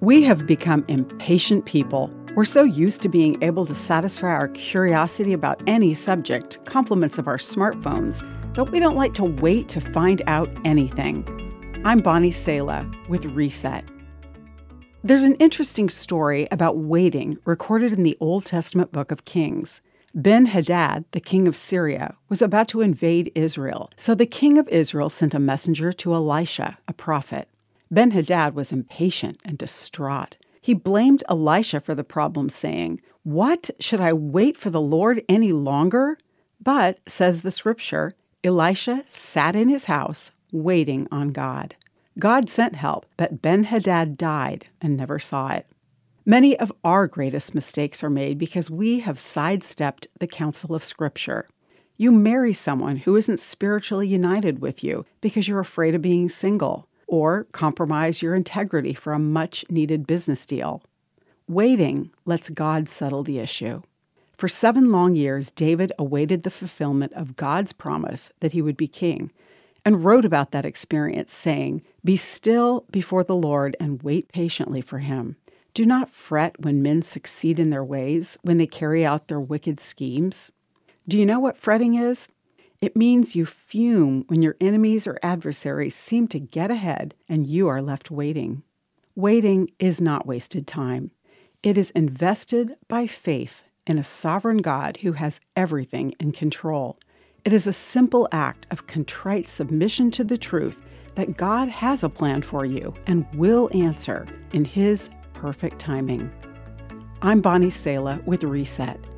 We have become impatient people. We're so used to being able to satisfy our curiosity about any subject, compliments of our smartphones, that we don't like to wait to find out anything. I'm Bonnie Sala with Reset. There's an interesting story about waiting recorded in the Old Testament book of Kings. Ben Hadad, the king of Syria, was about to invade Israel, so the king of Israel sent a messenger to Elisha, a prophet. Ben Hadad was impatient and distraught. He blamed Elisha for the problem, saying, What? Should I wait for the Lord any longer? But, says the scripture, Elisha sat in his house waiting on God. God sent help, but Ben Hadad died and never saw it. Many of our greatest mistakes are made because we have sidestepped the counsel of Scripture. You marry someone who isn't spiritually united with you because you're afraid of being single or compromise your integrity for a much needed business deal. Waiting lets God settle the issue. For seven long years, David awaited the fulfillment of God's promise that he would be king and wrote about that experience, saying, Be still before the Lord and wait patiently for him. Do not fret when men succeed in their ways, when they carry out their wicked schemes. Do you know what fretting is? It means you fume when your enemies or adversaries seem to get ahead and you are left waiting. Waiting is not wasted time. It is invested by faith in a sovereign God who has everything in control. It is a simple act of contrite submission to the truth that God has a plan for you and will answer in His perfect timing. I'm Bonnie Sala with Reset.